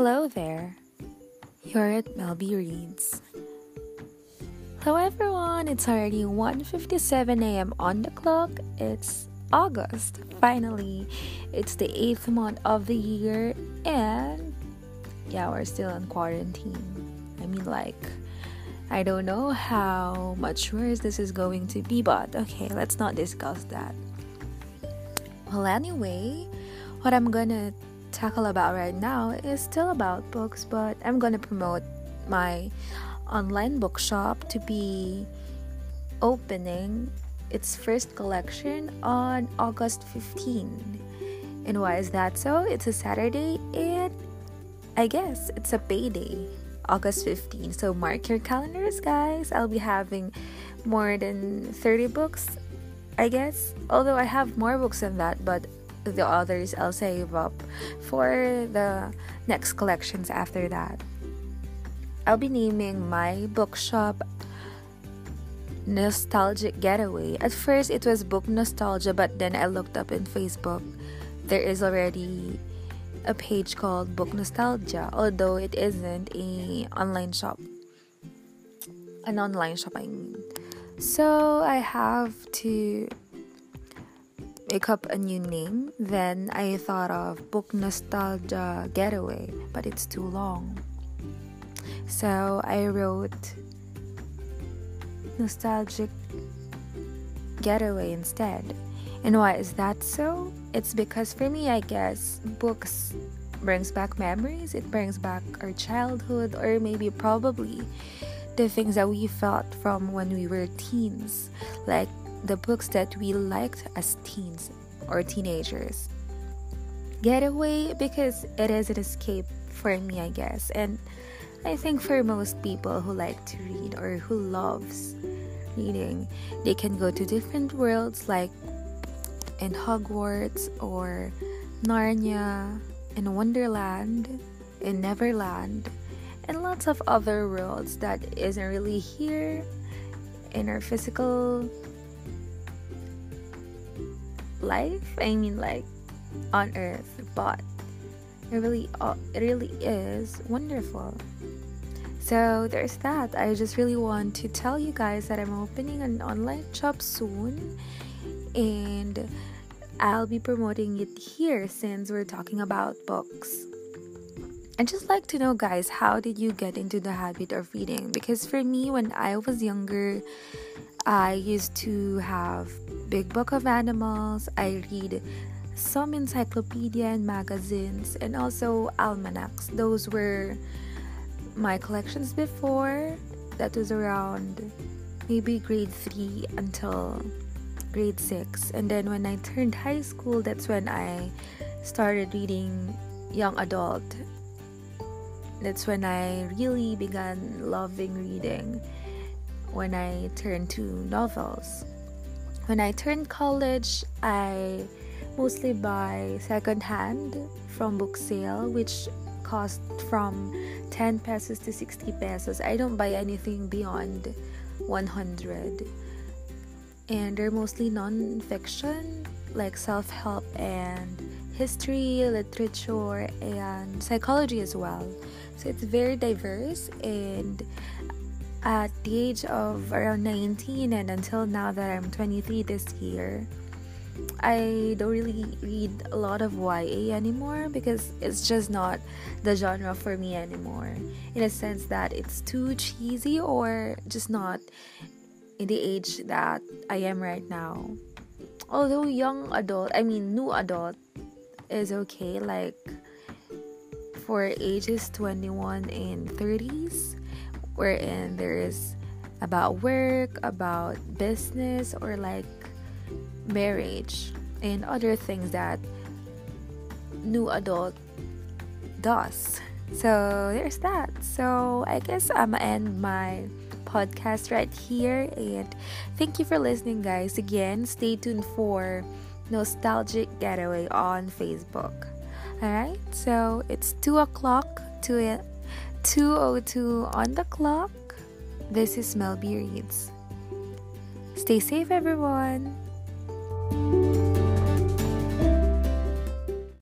Hello there. You're at Melby Reads. Hello everyone. It's already 1:57 a.m. on the clock. It's August. Finally, it's the 8th month of the year and yeah, we're still in quarantine. I mean like I don't know how much worse this is going to be, but okay, let's not discuss that. Well, anyway, what I'm gonna tackle about right now is still about books, but I'm gonna promote my online bookshop to be opening its first collection on August 15. And why is that so? It's a Saturday and I guess it's a payday, August 15. So mark your calendars, guys. I'll be having more than 30 books, I guess. Although I have more books than that, but the others I'll save up for the next collections after that. I'll be naming my bookshop Nostalgic Getaway. At first it was Book Nostalgia, but then I looked up in Facebook. There is already a page called Book Nostalgia, although it isn't a online shop. An online shop I mean. So I have to make up a new name. Then I thought of Book Nostalgia Getaway, but it's too long. So I wrote Nostalgic Getaway instead. And why is that so? It's because for me, I guess, books brings back memories, it brings back our childhood, or maybe probably the things that we felt from when we were teens, like the books that we liked as teens or teenagers. Getaway because it is an escape for me, I guess, and I think for most people who like to read or who loves reading, they can go to different worlds like in Hogwarts or Narnia, in Wonderland, in Neverland, and lots of other worlds that isn't really here in our physical life i mean like on earth but it really uh, it really is wonderful. So there's that. I just really want to tell you guys that i'm opening an online shop soon and i'll be promoting it here since we're talking about books. I'd just like to know, guys, how did you get into the habit of reading? Because for me, when I was younger, I used to have Big Book of Animals. I read some encyclopedia and magazines and also almanacs. Those were my collections before. That was around maybe grade 3 until grade 6. And then when I turned high school, that's when I started reading young adult. That's when I really began loving reading when I turned to novels. When I turned college, I mostly buy secondhand from book sale, which cost from 10 pesos to 60 pesos. I don't buy anything beyond 100. And they're mostly non-fiction, like self-help and history, literature, and psychology as well. So it's very diverse and at the age of around 19 and until now that I'm 23 this year, I don't really read a lot of YA anymore because it's just not the genre for me anymore. In a sense that it's too cheesy or just not in the age that I am right now. Although young adult, I mean new adult is okay like for ages 21 and 30s wherein there is about work, about business, or like marriage and other things that new adult does. So there's that. So I guess I'm gonna end my podcast right here and thank you for listening guys again stay tuned for nostalgic getaway on facebook all right so it's two o'clock to it 202 on the clock. This is Melby Reads. Stay safe, everyone.